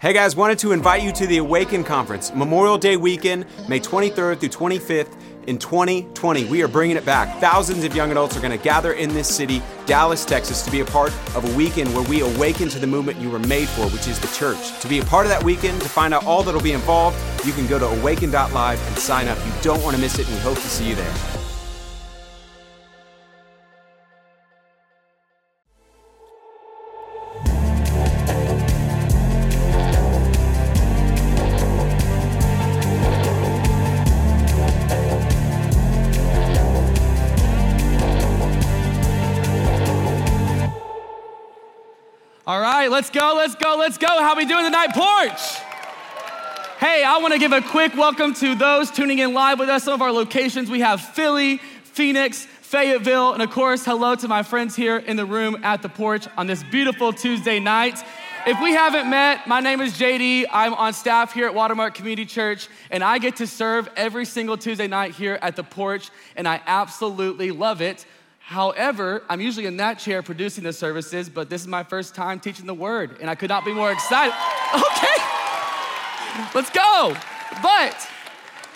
Hey guys, wanted to invite you to the Awaken Conference, Memorial Day weekend, May 23rd through 25th in 2020. We are bringing it back. Thousands of young adults are going to gather in this city, Dallas, Texas, to be a part of a weekend where we awaken to the movement you were made for, which is the church. To be a part of that weekend, to find out all that'll be involved, you can go to awaken.live and sign up. You don't want to miss it, and we hope to see you there. Let's go, let's go, let's go. How we doing tonight, Porch? Hey, I want to give a quick welcome to those tuning in live with us. Some of our locations we have Philly, Phoenix, Fayetteville, and of course, hello to my friends here in the room at the porch on this beautiful Tuesday night. If we haven't met, my name is JD. I'm on staff here at Watermark Community Church, and I get to serve every single Tuesday night here at the porch, and I absolutely love it. However, I'm usually in that chair producing the services, but this is my first time teaching the word, and I could not be more excited. Okay, let's go. But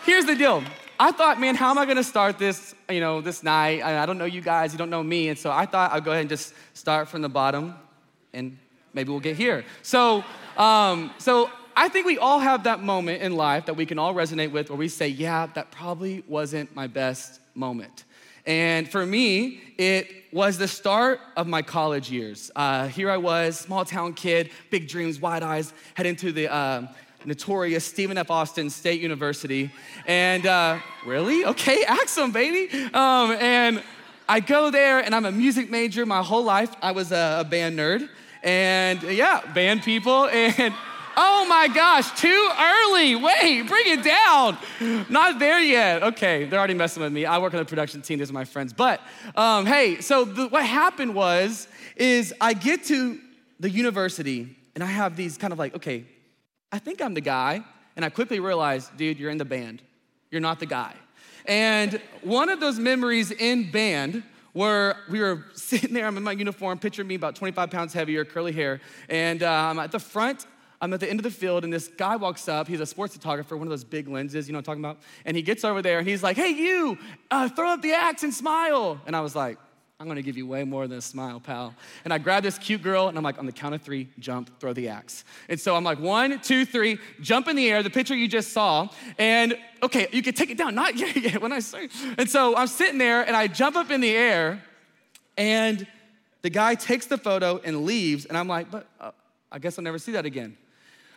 here's the deal. I thought, man, how am I gonna start this, you know, this night? I, don't know you guys, you don't know me, and so I thought I'd go ahead and just start from the bottom, and maybe we'll get here. So, um, so I think we all have that moment in life that we can all resonate with, where we say, yeah, that probably wasn't my best moment. And for me, it was the start of my college years. Uh, here I was, small town kid, big dreams, wide eyes, head into the uh, notorious Stephen F. Austin State University. And uh, really? Okay, Axum, baby. Um, and I go there, and I'm a music major my whole life. I was a, a band nerd. And yeah, band people. And Oh my gosh, too early. Wait, bring it down. Not there yet. Okay, they're already messing with me. I work on the production team. These are my friends. But um, hey, so the, what happened was, is I get to the university and I have these kind of like, okay, I think I'm the guy. And I quickly realize, dude, you're in the band. You're not the guy. And one of those memories in band where we were sitting there, I'm in my uniform, picture me about 25 pounds heavier, curly hair, and um, at the front I'm at the end of the field, and this guy walks up. He's a sports photographer, one of those big lenses, you know what I'm talking about? And he gets over there, and he's like, Hey, you, uh, throw up the axe and smile. And I was like, I'm gonna give you way more than a smile, pal. And I grab this cute girl, and I'm like, on the count of three, jump, throw the axe. And so I'm like, one, two, three, jump in the air, the picture you just saw. And okay, you can take it down, not yet, yet when I say. And so I'm sitting there, and I jump up in the air, and the guy takes the photo and leaves, and I'm like, but uh, I guess I'll never see that again.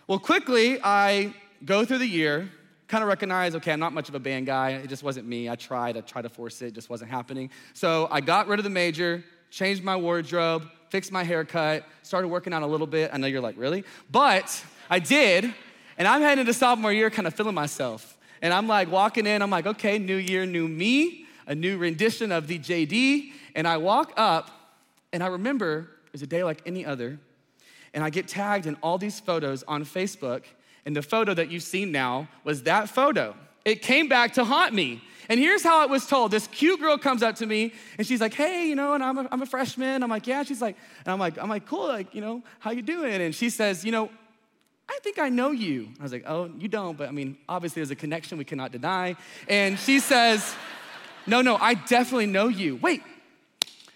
Well, quickly, I go through the year, kind of recognize, okay, I'm not much of a band guy. It just wasn't me. I tried, I tried to force it, it just wasn't happening. So I got rid of the major, changed my wardrobe, fixed my haircut, started working out a little bit. I know you're like, really? But I did, and I'm heading into sophomore year kind of feeling myself. And I'm like walking in, I'm like, okay, new year, new me, a new rendition of the JD. And I walk up, and I remember it was a day like any other and I get tagged in all these photos on Facebook. And the photo that you've seen now was that photo. It came back to haunt me. And here's how it was told. This cute girl comes up to me and she's like, hey, you know, and I'm a, I'm a freshman. I'm like, yeah. She's like, and I'm like, I'm like, cool, like, you know, how you doing? And she says, you know, I think I know you. I was like, oh, you don't, but I mean, obviously there's a connection we cannot deny. And she says, no, no, I definitely know you. Wait,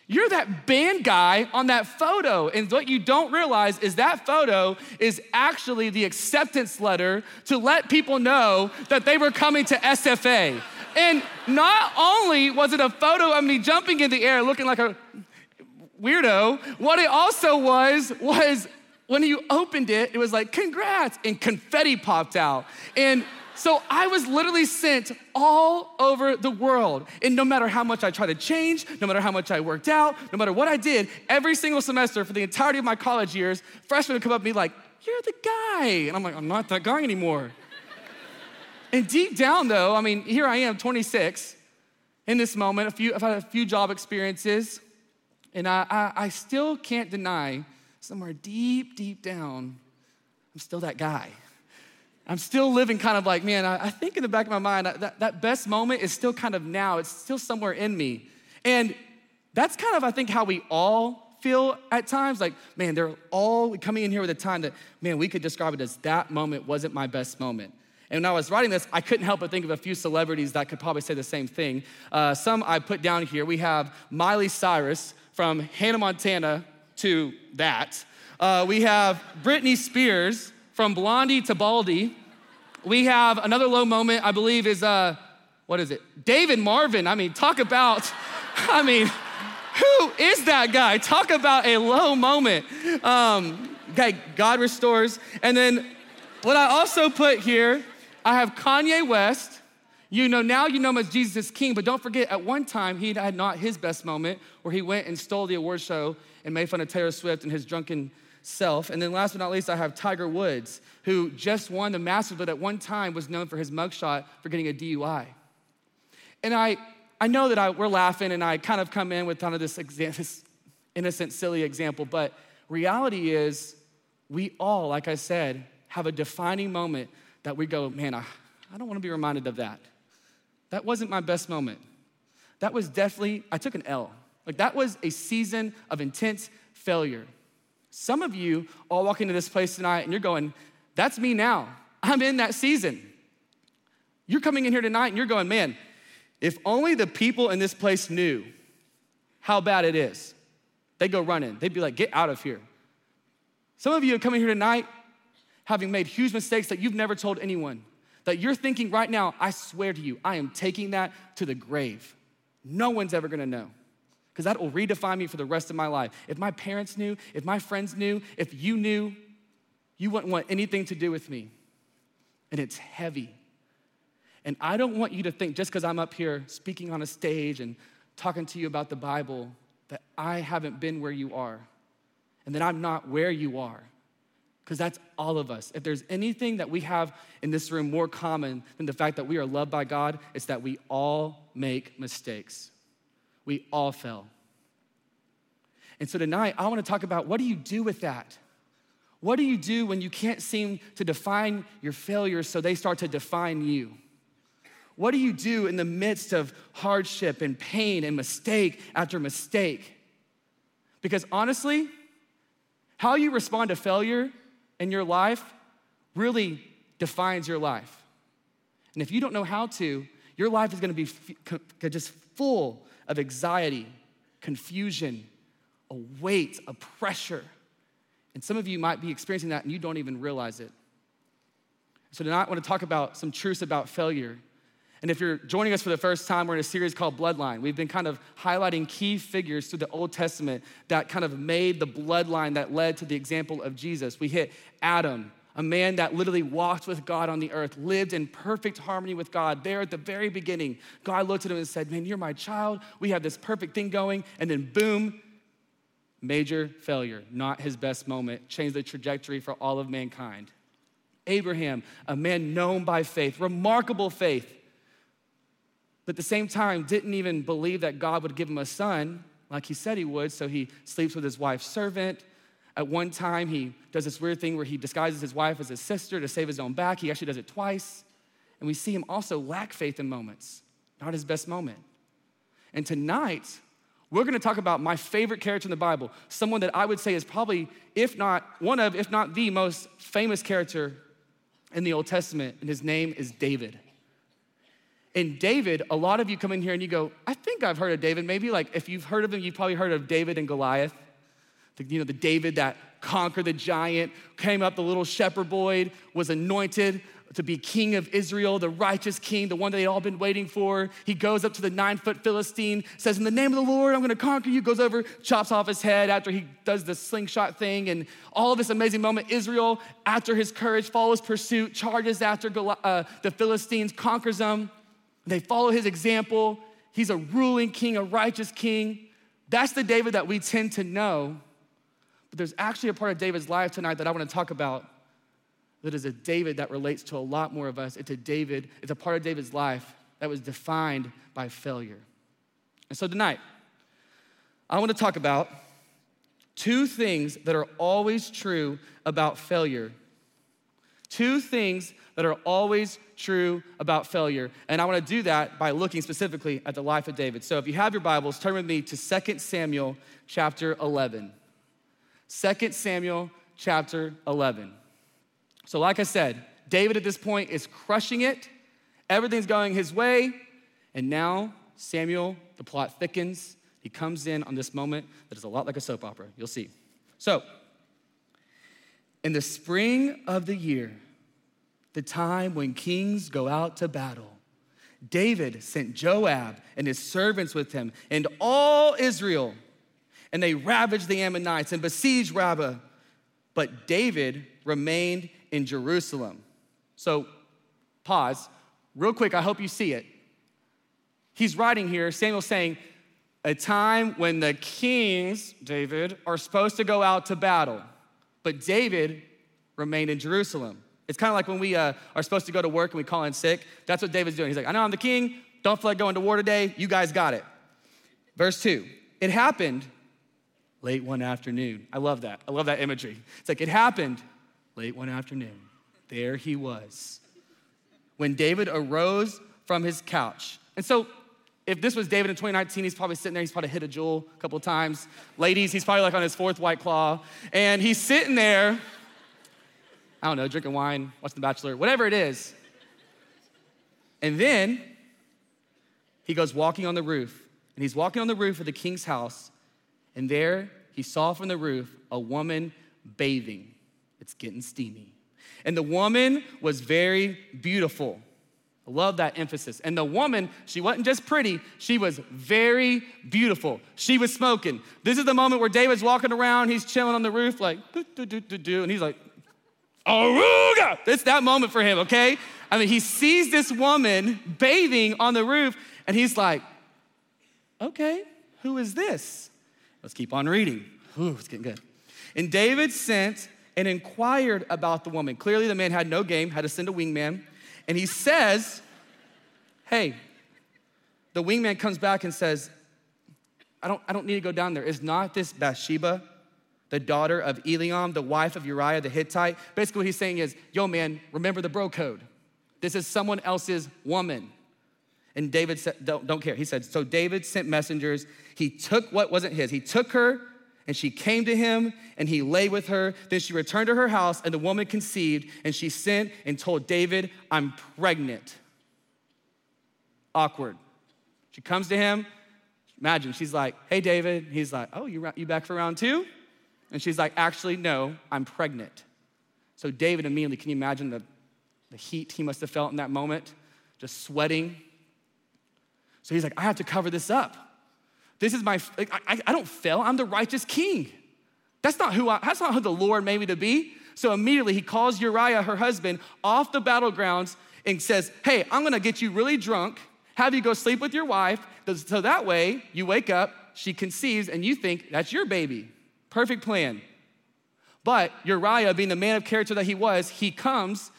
you're that band guy on that photo. And what you don't realize is that photo is actually the acceptance letter to let people know that they were coming to SFA. And not only was it a photo of me jumping in the air looking like a weirdo, what it also was was when you opened it, it was like, congrats, and confetti popped out. And so I was literally sent all over the world. And no matter how much I tried to change, no matter how much I worked out, no matter what I did, every single semester for the entirety of my college years, freshmen would come up to me like, You're the guy. And I'm like, I'm not that guy anymore. and deep down, though, I mean, here I am, 26, in this moment. A few, I've had a few job experiences, and I, I, I still can't deny somewhere deep, deep down, I'm still that guy. I'm still living kind of like, man, I, I think in the back of my mind, that, that best moment is still kind of now. It's still somewhere in me. And that's kind of, I think, how we all feel at times like, man, they're all coming in here with a time that, man, we could describe it as that moment wasn't my best moment. And when I was writing this, I couldn't help but think of a few celebrities that could probably say the same thing. Uh, some I put down here. We have Miley Cyrus from Hannah Montana to that. Uh, we have Britney Spears from Blondie to Baldy. We have another low moment, I believe, is uh, what is it? David Marvin. I mean, talk about, I mean, who is that guy? Talk about a low moment. Um, God restores. And then what I also put here, I have Kanye West. You know, now you know him as Jesus King, but don't forget, at one time, he had not his best moment where he went and stole the award show and made fun of Taylor Swift and his drunken self. And then last but not least, I have Tiger Woods, who just won the Masters, but at one time was known for his mugshot for getting a DUI. And I, I know that I, we're laughing and I kind of come in with kind of this, this innocent, silly example, but reality is we all, like I said, have a defining moment that we go, man, I, I don't want to be reminded of that. That wasn't my best moment. That was definitely, I took an L. Like that was a season of intense failure. Some of you all walk into this place tonight and you're going, that's me now. I'm in that season. You're coming in here tonight and you're going, man, if only the people in this place knew how bad it is, they'd go running. They'd be like, get out of here. Some of you are coming here tonight having made huge mistakes that you've never told anyone. That you're thinking right now, I swear to you, I am taking that to the grave. No one's ever gonna know because that will redefine me for the rest of my life. If my parents knew, if my friends knew, if you knew, you wouldn't want anything to do with me. And it's heavy. And I don't want you to think just because I'm up here speaking on a stage and talking to you about the Bible that I haven't been where you are and that I'm not where you are. Because that's all of us. If there's anything that we have in this room more common than the fact that we are loved by God, it's that we all make mistakes. We all fell. And so tonight, I want to talk about what do you do with that? What do you do when you can't seem to define your failures so they start to define you? What do you do in the midst of hardship and pain and mistake after mistake? Because honestly, how you respond to failure in your life really defines your life. And if you don't know how to, your life is gonna be just full of anxiety, confusion, a weight, a pressure. And some of you might be experiencing that and you don't even realize it. So tonight I want to talk about some truths about failure and if you're joining us for the first time, we're in a series called Bloodline. We've been kind of highlighting key figures through the Old Testament that kind of made the bloodline that led to the example of Jesus. We hit Adam, a man that literally walked with God on the earth, lived in perfect harmony with God. There at the very beginning, God looked at him and said, Man, you're my child. We have this perfect thing going. And then, boom, major failure, not his best moment, changed the trajectory for all of mankind. Abraham, a man known by faith, remarkable faith but at the same time didn't even believe that God would give him a son like he said he would. So he sleeps with his wife's servant. At one time, he does this weird thing where he disguises his wife as his sister to save his own back. He actually does it twice. And we see him also lack faith in moments, not his best moment. And tonight, we're gonna talk about my favorite character in the Bible, someone that I would say is probably, if not one of, if not the most famous character in the Old Testament, and his name is David. In David, a lot of you come in here and you go, I think I've heard of David. Maybe like if you've heard of him, you've probably heard of David and Goliath. The, you know, the David that conquered the giant, came up, the little shepherd boy, was anointed to be king of Israel, the righteous king, the one they'd all been waiting for. He goes up to the nine foot Philistine, says, In the name of the Lord, I'm gonna conquer you. Goes over, chops off his head after he does the slingshot thing. And all of this amazing moment, Israel, after his courage, follows pursuit, charges after uh, the Philistines, conquers them. They follow his example. He's a ruling king, a righteous king. That's the David that we tend to know. But there's actually a part of David's life tonight that I want to talk about that is a David that relates to a lot more of us. It's a David, it's a part of David's life that was defined by failure. And so tonight, I want to talk about two things that are always true about failure. Two things that are always true about failure. And I want to do that by looking specifically at the life of David. So if you have your Bibles, turn with me to 2 Samuel chapter 11. 2 Samuel chapter 11. So, like I said, David at this point is crushing it. Everything's going his way. And now Samuel, the plot thickens. He comes in on this moment that is a lot like a soap opera. You'll see. So, in the spring of the year, the time when kings go out to battle, David sent Joab and his servants with him and all Israel, and they ravaged the Ammonites and besieged Rabbah. But David remained in Jerusalem. So, pause. Real quick, I hope you see it. He's writing here, Samuel saying, a time when the kings, David, are supposed to go out to battle, but David remained in Jerusalem. It's kind of like when we uh, are supposed to go to work and we call in sick. That's what David's doing. He's like, I know I'm the king. Don't feel like going to war today. You guys got it. Verse two. It happened late one afternoon. I love that. I love that imagery. It's like it happened late one afternoon. There he was. When David arose from his couch. And so if this was David in 2019, he's probably sitting there, he's probably hit a Juul a couple times. Ladies, he's probably like on his fourth white claw. And he's sitting there I don't know, drinking wine, watching The Bachelor, whatever it is. And then he goes walking on the roof, and he's walking on the roof of the king's house, and there he saw from the roof a woman bathing. It's getting steamy. And the woman was very beautiful. I love that emphasis. And the woman, she wasn't just pretty, she was very beautiful. She was smoking. This is the moment where David's walking around, he's chilling on the roof, like, do, do, do, do, and he's like, Aruga! It's that moment for him, okay? I mean, he sees this woman bathing on the roof, and he's like, okay, who is this? Let's keep on reading. Ooh, it's getting good. And David sent and inquired about the woman. Clearly, the man had no game, had to send a wingman. And he says, Hey, the wingman comes back and says, I don't, I don't need to go down there. Is not this Bathsheba? the daughter of Eliam, the wife of Uriah the Hittite. Basically, what he's saying is, yo, man, remember the bro code. This is someone else's woman. And David said, don't, don't care. He said, so David sent messengers. He took what wasn't his. He took her and she came to him and he lay with her. Then she returned to her house and the woman conceived and she sent and told David, I'm pregnant. Awkward. She comes to him. Imagine, she's like, hey, David. He's like, oh, you, you back for round two? And she's like, Actually, no, I'm pregnant. So David immediately, can you imagine the, the heat he must have felt in that moment? Just sweating. So he's like, I have to cover this up. This is my, like, I, I don't fail. I'm the righteous king. That's not who I, that's not who the Lord made me to be. So immediately he calls Uriah, her husband, off the battlegrounds and says, Hey, I'm gonna get you really drunk, have you go sleep with your wife, so that way you wake up, she conceives, and you think that's your baby. Perfect plan. But Uriah, being the man of character that he was, he comes,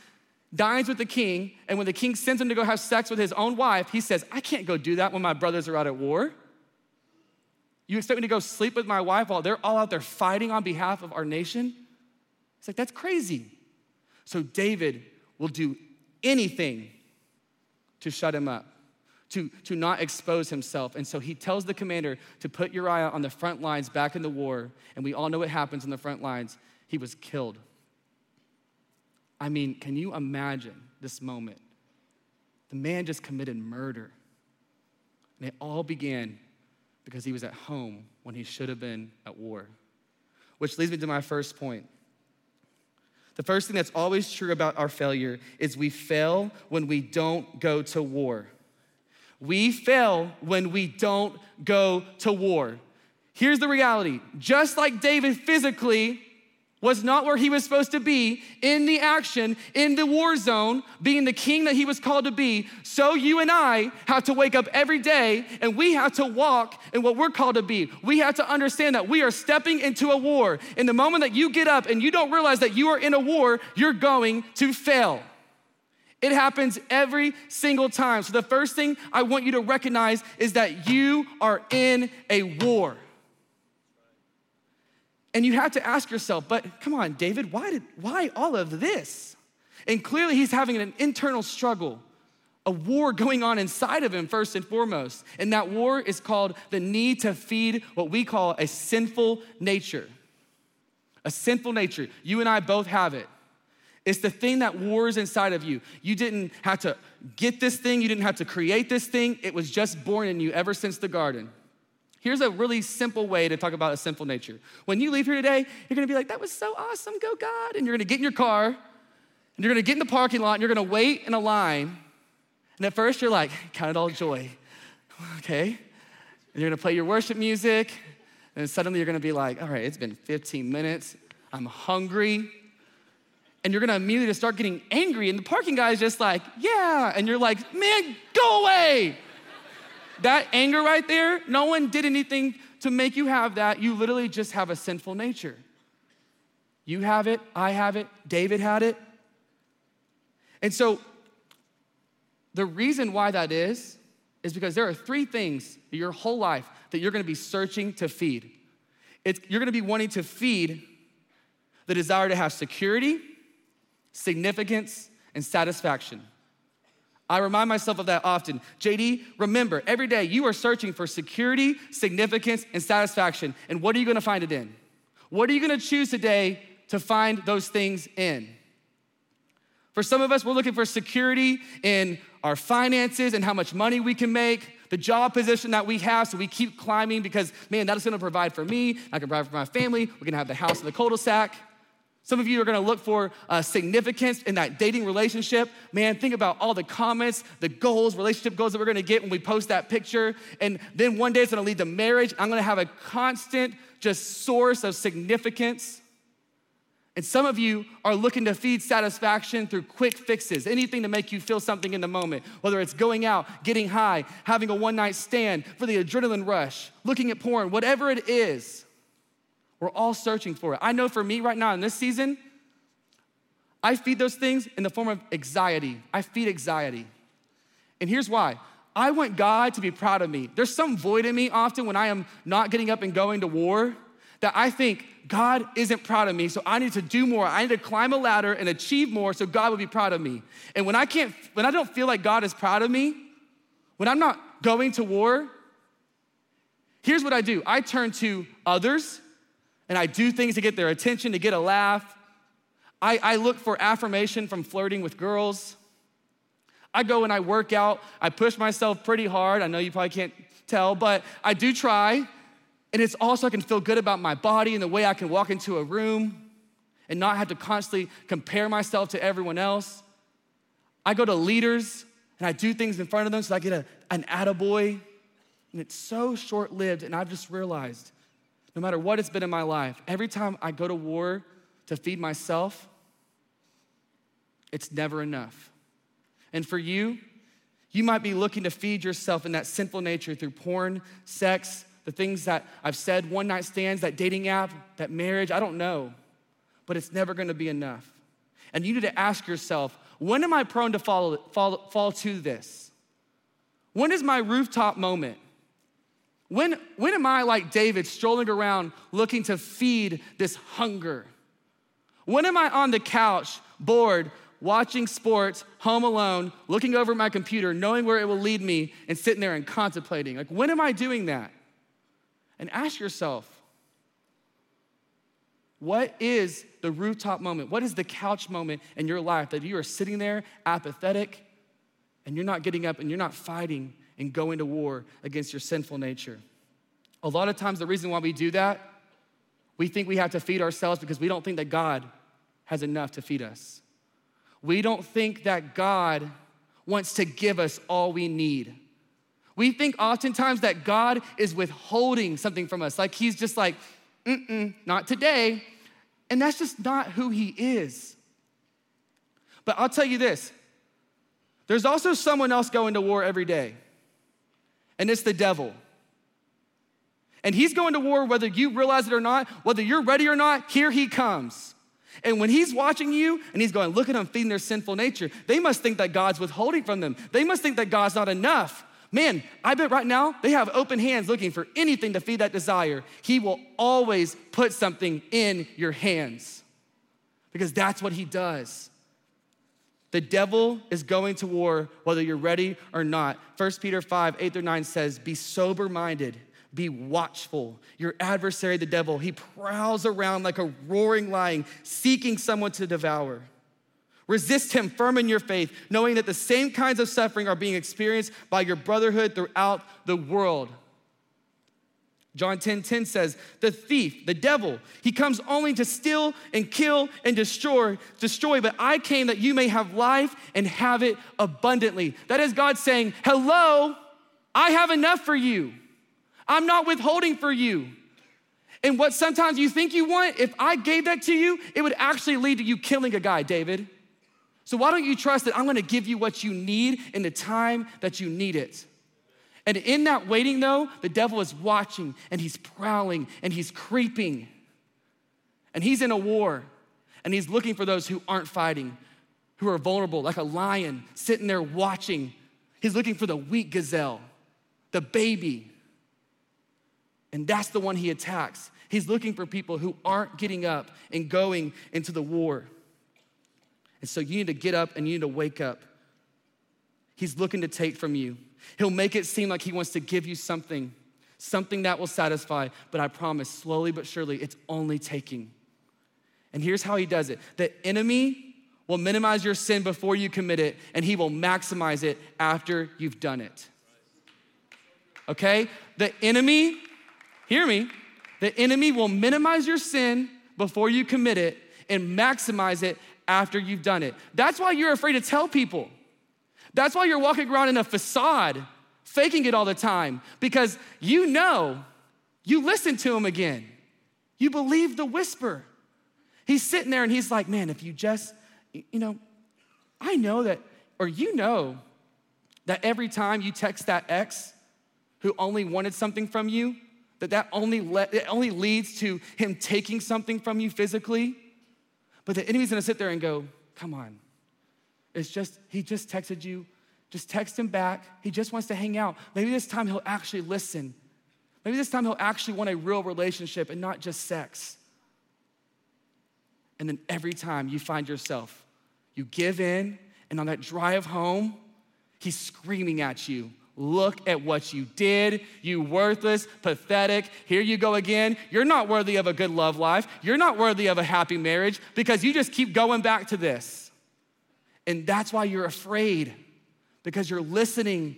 dines with the king, and when the king sends him to go have sex with his own wife, he says, I can't go do that when my brothers are out at war. You expect me to go sleep with my wife while they're all out there fighting on behalf of our nation? It's like, that's crazy. So David will do anything to shut him up to, to not expose himself. And so he tells the commander to put Uriah on the front lines back in the war. And we all know what happens in the front lines. He was killed. I mean, can you imagine this moment? The man just committed murder. And it all began because he was at home when he should have been at war. Which leads me to my first point. The first thing that's always true about our failure is we fail when we don't go to war. We fail when we don't go to war. Here's the reality just like David physically was not where he was supposed to be in the action, in the war zone, being the king that he was called to be, so you and I have to wake up every day and we have to walk in what we're called to be. We have to understand that we are stepping into a war. In the moment that you get up and you don't realize that you are in a war, you're going to fail. It happens every single time. So, the first thing I want you to recognize is that you are in a war. And you have to ask yourself, but come on, David, why, did, why all of this? And clearly, he's having an internal struggle, a war going on inside of him, first and foremost. And that war is called the need to feed what we call a sinful nature. A sinful nature. You and I both have it. It's the thing that wars inside of you. You didn't have to get this thing, you didn't have to create this thing. It was just born in you ever since the garden. Here's a really simple way to talk about a sinful nature. When you leave here today, you're gonna be like, that was so awesome, go God. And you're gonna get in your car, and you're gonna get in the parking lot, and you're gonna wait in a line. And at first, you're like, count it all joy. Okay? And you're gonna play your worship music, and suddenly you're gonna be like, all right, it's been 15 minutes, I'm hungry and you're gonna immediately just start getting angry, and the parking guy is just like, yeah, and you're like, man, go away. That anger right there, no one did anything to make you have that. You literally just have a sinful nature. You have it, I have it, David had it. And so, the reason why that is, is because there are three things your whole life that you're gonna be searching to feed. It's, you're gonna be wanting to feed the desire to have security, significance, and satisfaction. I remind myself of that often. JD, remember, every day you are searching for security, significance, and satisfaction. And what are you gonna find it in? What are you gonna choose today to find those things in? For some of us, we're looking for security in our finances and how much money we can make, the job position that we have, so we keep climbing because, man, that is gonna provide for me, I can provide for my family, we're gonna have the house in the cul-de-sac. Some of you are gonna look for uh, significance in that dating relationship. Man, think about all the comments, the goals, relationship goals that we're gonna get when we post that picture. And then one day it's gonna lead to marriage. I'm gonna have a constant just source of significance. And some of you are looking to feed satisfaction through quick fixes, anything to make you feel something in the moment, whether it's going out, getting high, having a one night stand for the adrenaline rush, looking at porn, whatever it is. We're all searching for it. I know for me right now in this season, I feed those things in the form of anxiety. I feed anxiety. And here's why I want God to be proud of me. There's some void in me often when I am not getting up and going to war that I think God isn't proud of me, so I need to do more. I need to climb a ladder and achieve more so God will be proud of me. And when I can't, when I don't feel like God is proud of me, when I'm not going to war, here's what I do I turn to others and I do things to get their attention, to get a laugh. I, I look for affirmation from flirting with girls. I go and I work out. I push myself pretty hard. I know you probably can't tell, but I do try. And it's also I can feel good about my body and the way I can walk into a room and not have to constantly compare myself to everyone else. I go to leaders and I do things in front of them so I get a, an attaboy. And it's so short lived. And I've just realized no matter what it's been in my life, every time I go to war to feed myself, it's never enough. And for you, you might be looking to feed yourself in that sinful nature through porn, sex, the things that I've said, one night stands, that dating app, that marriage, I don't know. But it's never gonna be enough. And you need to ask yourself, when am I prone to fall, fall, fall to this? When is my rooftop moment? When, when am I like David strolling around looking to feed this hunger? When am I on the couch, bored, watching sports, home alone, looking over my computer, knowing where it will lead me, and sitting there and contemplating? Like, when am I doing that? And ask yourself, what is the rooftop moment? What is the couch moment in your life that you are sitting there apathetic and you're not getting up and you're not fighting and going to war against your sinful nature. A lot of times, the reason why we do that, we think we have to feed ourselves because we don't think that God has enough to feed us. We don't think that God wants to give us all we need. We think oftentimes that God is withholding something from us, like He's just like, mm not today. And that's just not who He is. But I'll tell you this there's also someone else going to war every day and it's the devil. And he's going to war whether you realize it or not, whether you're ready or not, here he comes. And when he's watching you and he's going, look at them feeding their sinful nature, they must think that God's withholding from them. They must think that God's not enough. Man, I bet right now they have open hands looking for anything to feed that desire. He will always put something in your hands because that's what he does. The devil is going to war whether you're ready or not. 1 Peter 5, 8 through 9 says, Be sober minded, be watchful. Your adversary, the devil, he prowls around like a roaring lion, seeking someone to devour. Resist him firm in your faith, knowing that the same kinds of suffering are being experienced by your brotherhood throughout the world. John 10 10 says, The thief, the devil, he comes only to steal and kill and destroy, destroy, but I came that you may have life and have it abundantly. That is God saying, Hello, I have enough for you. I'm not withholding for you. And what sometimes you think you want, if I gave that to you, it would actually lead to you killing a guy, David. So why don't you trust that I'm gonna give you what you need in the time that you need it? And in that waiting, though, the devil is watching and he's prowling and he's creeping. And he's in a war and he's looking for those who aren't fighting, who are vulnerable, like a lion sitting there watching. He's looking for the weak gazelle, the baby. And that's the one he attacks. He's looking for people who aren't getting up and going into the war. And so you need to get up and you need to wake up. He's looking to take from you. He'll make it seem like he wants to give you something, something that will satisfy, but I promise, slowly but surely, it's only taking. And here's how he does it the enemy will minimize your sin before you commit it, and he will maximize it after you've done it. Okay? The enemy, hear me, the enemy will minimize your sin before you commit it and maximize it after you've done it. That's why you're afraid to tell people. That's why you're walking around in a facade, faking it all the time, because you know you listen to him again. You believe the whisper. He's sitting there and he's like, man, if you just, you know, I know that, or you know that every time you text that ex who only wanted something from you, that that only, le- it only leads to him taking something from you physically. But the enemy's gonna sit there and go, come on, it's just, he just texted you. Just text him back. He just wants to hang out. Maybe this time he'll actually listen. Maybe this time he'll actually want a real relationship and not just sex. And then every time you find yourself, you give in, and on that drive home, he's screaming at you. Look at what you did, you worthless, pathetic. Here you go again. You're not worthy of a good love life. You're not worthy of a happy marriage because you just keep going back to this. And that's why you're afraid, because you're listening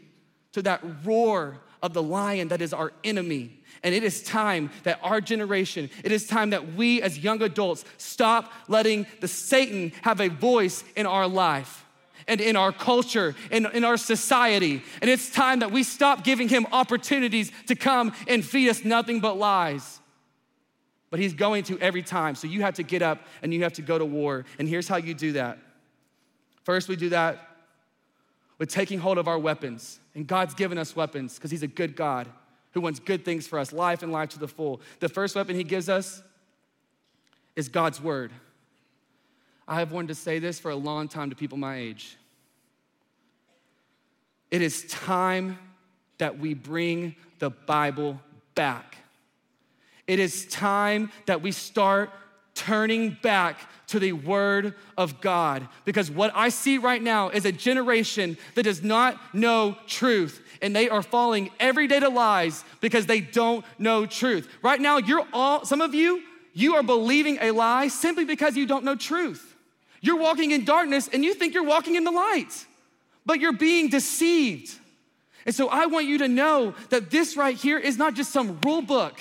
to that roar of the lion that is our enemy. And it is time that our generation, it is time that we as young adults stop letting the Satan have a voice in our life and in our culture and in our society. And it's time that we stop giving him opportunities to come and feed us nothing but lies. But he's going to every time. So you have to get up and you have to go to war. And here's how you do that. First, we do that with taking hold of our weapons. And God's given us weapons because He's a good God who wants good things for us, life and life to the full. The first weapon He gives us is God's Word. I have wanted to say this for a long time to people my age. It is time that we bring the Bible back. It is time that we start turning back to the Word of God. Because what I see right now is a generation that does not know truth, and they are falling every day to lies because they don't know truth. Right now, you're all, some of you, you are believing a lie simply because you don't know truth. You're walking in darkness and you think you're walking in the light, but you're being deceived. And so I want you to know that this right here is not just some rule book.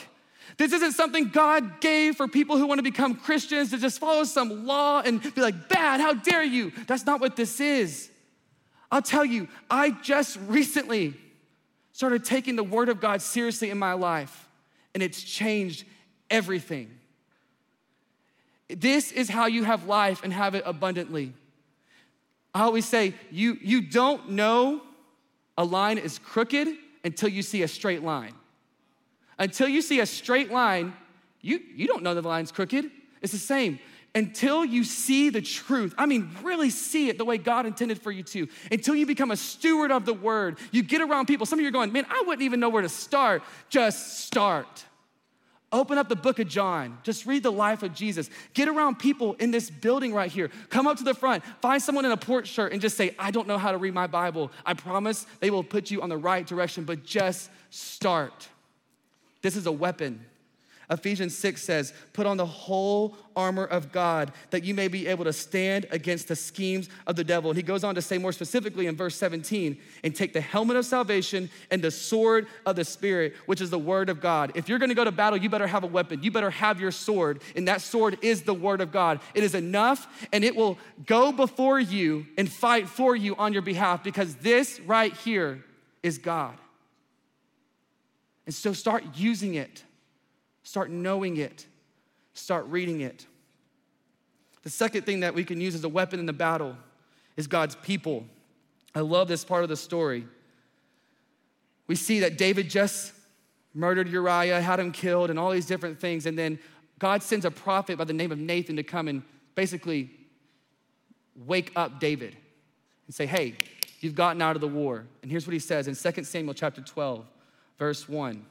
This isn't something God gave for people who want to become Christians to just follow some law and be like, bad, how dare you? That's not what this is. I'll tell you, I just recently started taking the Word of God seriously in my life, and it's changed everything. This is how you have life and have it abundantly. I always say, you, you don't know a line is crooked until you see a straight line. Until you see a straight line, you, you don't know the line's crooked. It's the same. Until you see the truth, I mean, really see it the way God intended for you to, until you become a steward of the word, you get around people. Some of you are going, man, I wouldn't even know where to start. Just start. Open up the book of John. Just read the life of Jesus. Get around people in this building right here. Come up to the front. Find someone in a Porch shirt and just say, I don't know how to read my Bible. I promise they will put you on the right direction, but just start. This is a weapon. Ephesians 6 says, Put on the whole armor of God that you may be able to stand against the schemes of the devil. And he goes on to say more specifically in verse 17, and take the helmet of salvation and the sword of the Spirit, which is the word of God. If you're gonna go to battle, you better have a weapon. You better have your sword, and that sword is the word of God. It is enough, and it will go before you and fight for you on your behalf because this right here is God. And so start using it. Start knowing it. Start reading it. The second thing that we can use as a weapon in the battle is God's people. I love this part of the story. We see that David just murdered Uriah, had him killed, and all these different things. And then God sends a prophet by the name of Nathan to come and basically wake up David and say, Hey, you've gotten out of the war. And here's what he says in 2 Samuel chapter 12, verse 1.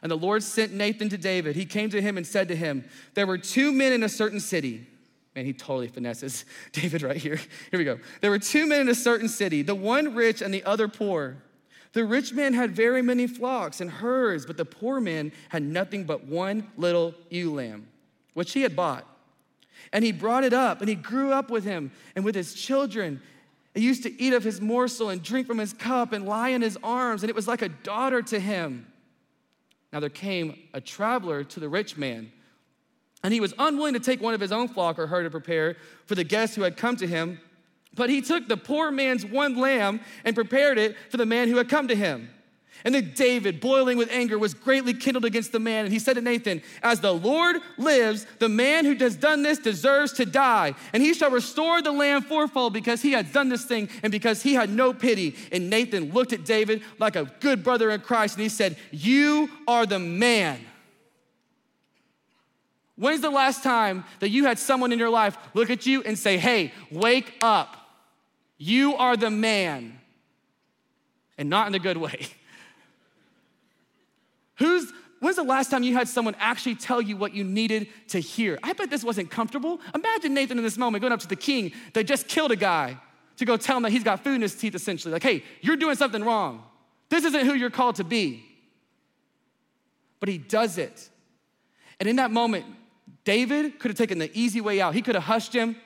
And the Lord sent Nathan to David. He came to him and said to him, There were two men in a certain city. Man, he totally finesses David right here. Here we go. There were two men in a certain city, the one rich and the other poor. The rich man had very many flocks and herds, but the poor man had nothing but one little ewe lamb, which he had bought. And he brought it up, and he grew up with him and with his children. He used to eat of his morsel and drink from his cup and lie in his arms, and it was like a daughter to him. Now there came a traveler to the rich man, and he was unwilling to take one of his own flock or herd to prepare for the guests who had come to him. But he took the poor man's one lamb and prepared it for the man who had come to him. And then David, boiling with anger, was greatly kindled against the man. And he said to Nathan, As the Lord lives, the man who has done this deserves to die. And he shall restore the land fourfold because he has done this thing and because he had no pity. And Nathan looked at David like a good brother in Christ and he said, You are the man. When's the last time that you had someone in your life look at you and say, Hey, wake up? You are the man. And not in a good way. Who's, when's the last time you had someone actually tell you what you needed to hear? I bet this wasn't comfortable. Imagine Nathan in this moment going up to the king that just killed a guy to go tell him that he's got food in his teeth, essentially. Like, hey, you're doing something wrong. This isn't who you're called to be. But he does it. And in that moment, David could have taken the easy way out. He could have hushed him,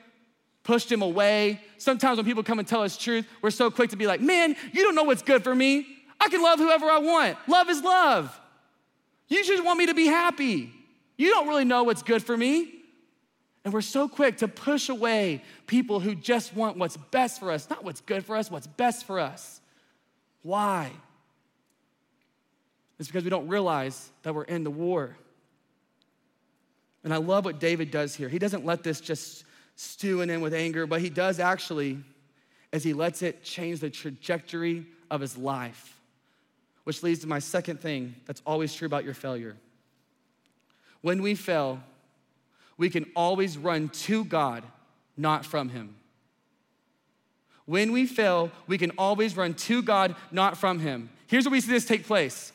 pushed him away. Sometimes when people come and tell us truth, we're so quick to be like, man, you don't know what's good for me. I can love whoever I want. Love is love. You just want me to be happy. You don't really know what's good for me. And we're so quick to push away people who just want what's best for us, not what's good for us, what's best for us. Why? It's because we don't realize that we're in the war. And I love what David does here. He doesn't let this just stew in with anger, but he does actually, as he lets it change the trajectory of his life. Which leads to my second thing that's always true about your failure. When we fail, we can always run to God, not from Him. When we fail, we can always run to God, not from Him. Here's where we see this take place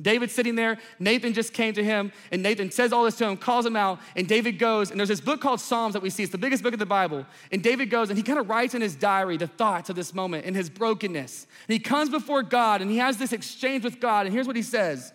David's sitting there. Nathan just came to him, and Nathan says all this to him, calls him out, and David goes. And there's this book called Psalms that we see. It's the biggest book of the Bible. And David goes and he kind of writes in his diary the thoughts of this moment and his brokenness. And he comes before God and he has this exchange with God. And here's what he says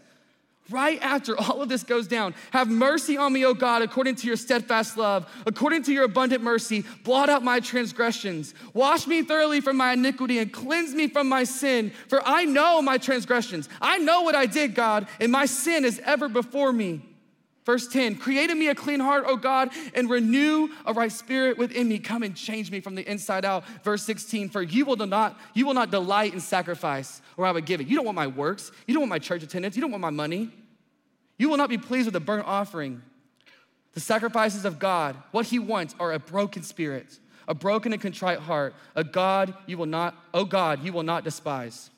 right after all of this goes down, have mercy on me, O God, according to your steadfast love, according to your abundant mercy, blot out my transgressions. Wash me thoroughly from my iniquity and cleanse me from my sin, for I know my transgressions. I know what I did, God, and my sin is ever before me. Verse 10, create in me a clean heart, O God, and renew a right spirit within me. Come and change me from the inside out. Verse 16, for you will not, you will not delight in sacrifice, or I would give it. You don't want my works, you don't want my church attendance, you don't want my money. You will not be pleased with a burnt offering. The sacrifices of God, what he wants are a broken spirit, a broken and contrite heart, a God you will not, oh God, you will not despise.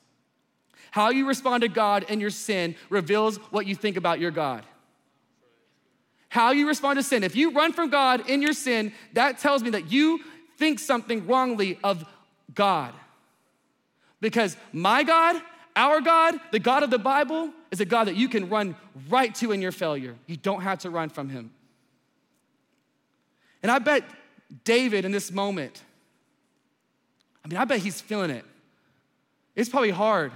How you respond to God in your sin reveals what you think about your God how you respond to sin. If you run from God in your sin, that tells me that you think something wrongly of God. Because my God our God, the God of the Bible, is a God that you can run right to in your failure. You don't have to run from him. And I bet David in this moment, I mean, I bet he's feeling it. It's probably hard,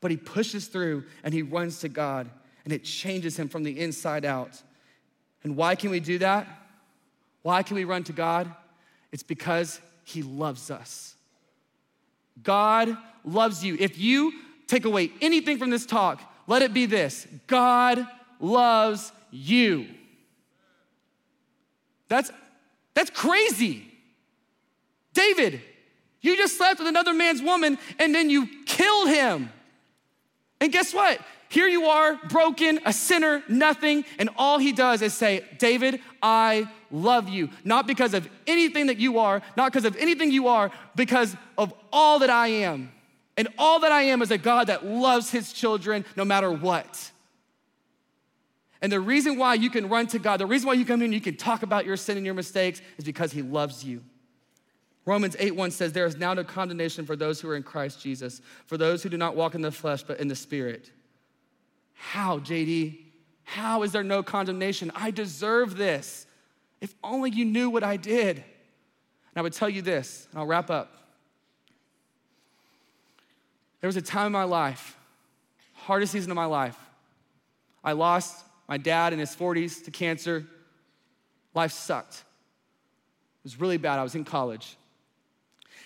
but he pushes through and he runs to God and it changes him from the inside out. And why can we do that? Why can we run to God? It's because he loves us. God loves you. If you take away anything from this talk, let it be this God loves you. That's, that's crazy. David, you just slept with another man's woman and then you killed him. And guess what? Here you are, broken, a sinner, nothing, and all he does is say, David, I love you. Not because of anything that you are, not because of anything you are, because of all that I am. And all that I am is a God that loves his children no matter what. And the reason why you can run to God, the reason why you come in and you can talk about your sin and your mistakes is because he loves you. Romans 8 1 says, There is now no condemnation for those who are in Christ Jesus, for those who do not walk in the flesh, but in the Spirit. How, JD? How is there no condemnation? I deserve this. If only you knew what I did. And I would tell you this, and I'll wrap up. There was a time in my life, hardest season of my life. I lost my dad in his 40s to cancer. Life sucked. It was really bad. I was in college.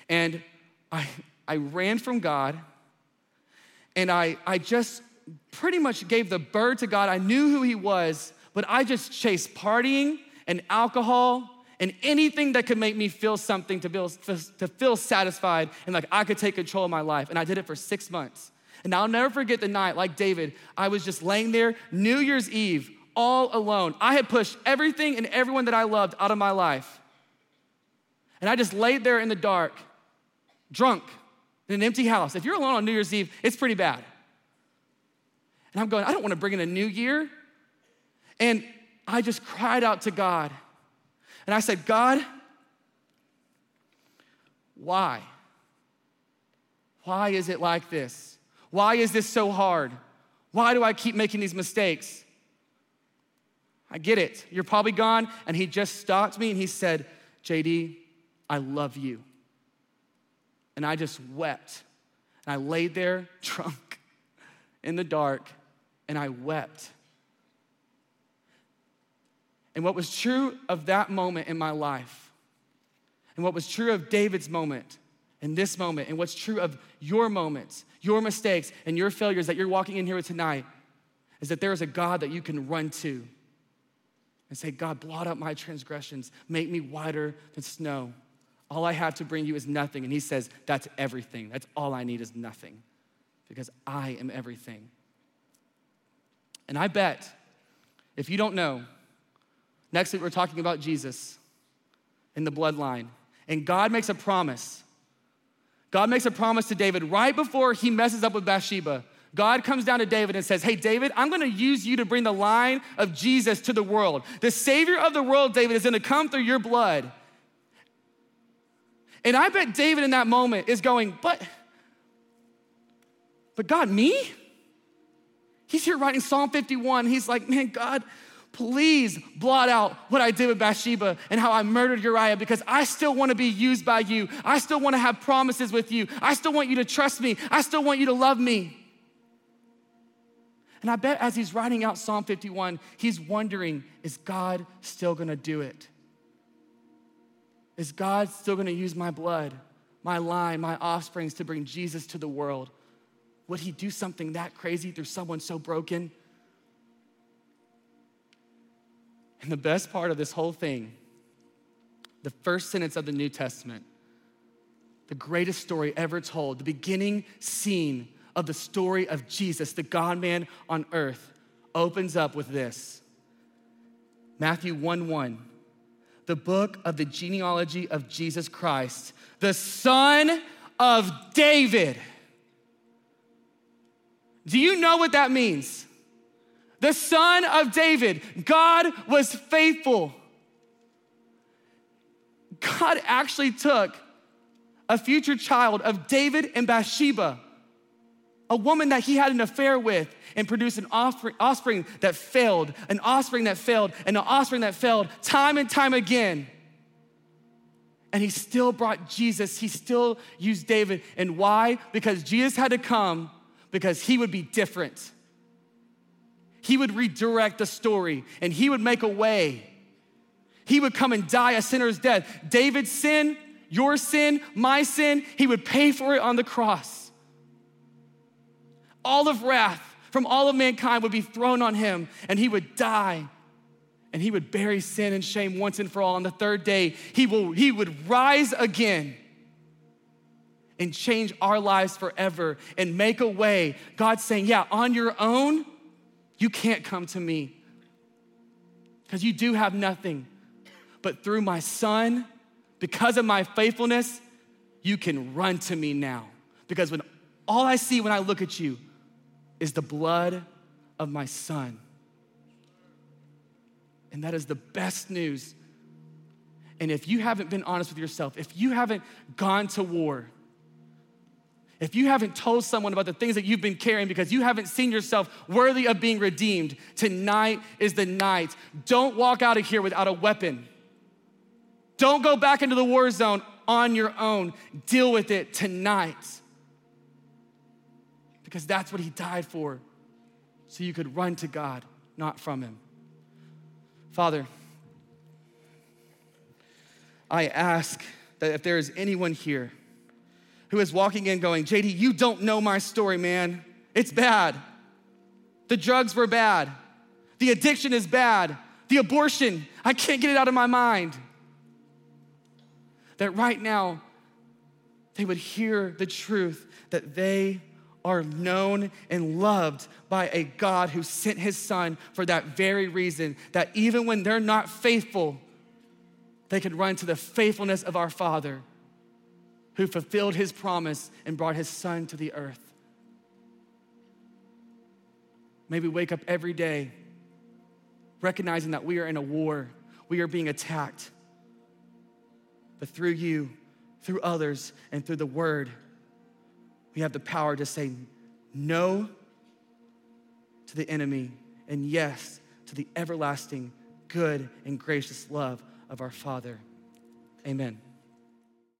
And I, I ran from God, and I, I just pretty much gave the bird to God. I knew who He was, but I just chased partying and alcohol and anything that could make me feel something to feel, to feel satisfied and like I could take control of my life. And I did it for six months. And I'll never forget the night, like David, I was just laying there, New Year's Eve, all alone. I had pushed everything and everyone that I loved out of my life. And I just laid there in the dark, drunk, in an empty house. If you're alone on New Year's Eve, it's pretty bad. And I'm going, I don't want to bring in a new year. And I just cried out to God. And I said, God, why? Why is it like this? Why is this so hard? Why do I keep making these mistakes? I get it. You're probably gone. And he just stopped me and he said, JD, I love you. And I just wept. And I laid there drunk in the dark and I wept. And what was true of that moment in my life, and what was true of David's moment, in this moment, and what's true of your moments, your mistakes, and your failures that you're walking in here with tonight, is that there is a God that you can run to and say, God, blot out my transgressions, make me whiter than snow. All I have to bring you is nothing. And he says, That's everything. That's all I need is nothing because I am everything. And I bet, if you don't know, next week we're talking about Jesus in the bloodline. And God makes a promise. God makes a promise to David right before he messes up with Bathsheba. God comes down to David and says, Hey, David, I'm gonna use you to bring the line of Jesus to the world. The Savior of the world, David, is gonna come through your blood. And I bet David in that moment is going, But, but God, me? He's here writing Psalm 51. He's like, man, God, please blot out what I did with Bathsheba and how I murdered Uriah because I still want to be used by you. I still want to have promises with you. I still want you to trust me. I still want you to love me. And I bet as he's writing out Psalm 51, he's wondering is God still going to do it? Is God still going to use my blood, my line, my offsprings to bring Jesus to the world? Would he do something that crazy through someone so broken? And the best part of this whole thing, the first sentence of the New Testament, the greatest story ever told, the beginning scene of the story of Jesus, the God man on earth, opens up with this Matthew 1 1, the book of the genealogy of Jesus Christ, the son of David. Do you know what that means? The son of David. God was faithful. God actually took a future child of David and Bathsheba a woman that he had an affair with and produced an offspring, that failed, an offspring that failed, and an offspring that failed time and time again. And he still brought Jesus, he still used David. And why? Because Jesus had to come because he would be different. He would redirect the story and he would make a way. He would come and die a sinner's death. David's sin, your sin, my sin, he would pay for it on the cross. All of wrath from all of mankind would be thrown on him and he would die and he would bury sin and shame once and for all. On the third day, he, will, he would rise again and change our lives forever and make a way. God's saying, Yeah, on your own, you can't come to me because you do have nothing. But through my son, because of my faithfulness, you can run to me now. Because when all I see when I look at you is the blood of my son. And that is the best news. And if you haven't been honest with yourself, if you haven't gone to war, if you haven't told someone about the things that you've been carrying because you haven't seen yourself worthy of being redeemed, tonight is the night. Don't walk out of here without a weapon. Don't go back into the war zone on your own. Deal with it tonight. Because that's what he died for, so you could run to God, not from him. Father, I ask that if there is anyone here who is walking in going, JD, you don't know my story, man. It's bad. The drugs were bad. The addiction is bad. The abortion, I can't get it out of my mind. That right now, they would hear the truth that they are known and loved by a God who sent his son for that very reason, that even when they're not faithful, they can run to the faithfulness of our Father who fulfilled his promise and brought his son to the earth. May we wake up every day recognizing that we are in a war, we are being attacked. But through you, through others, and through the word, we have the power to say no to the enemy and yes to the everlasting, good, and gracious love of our Father. Amen.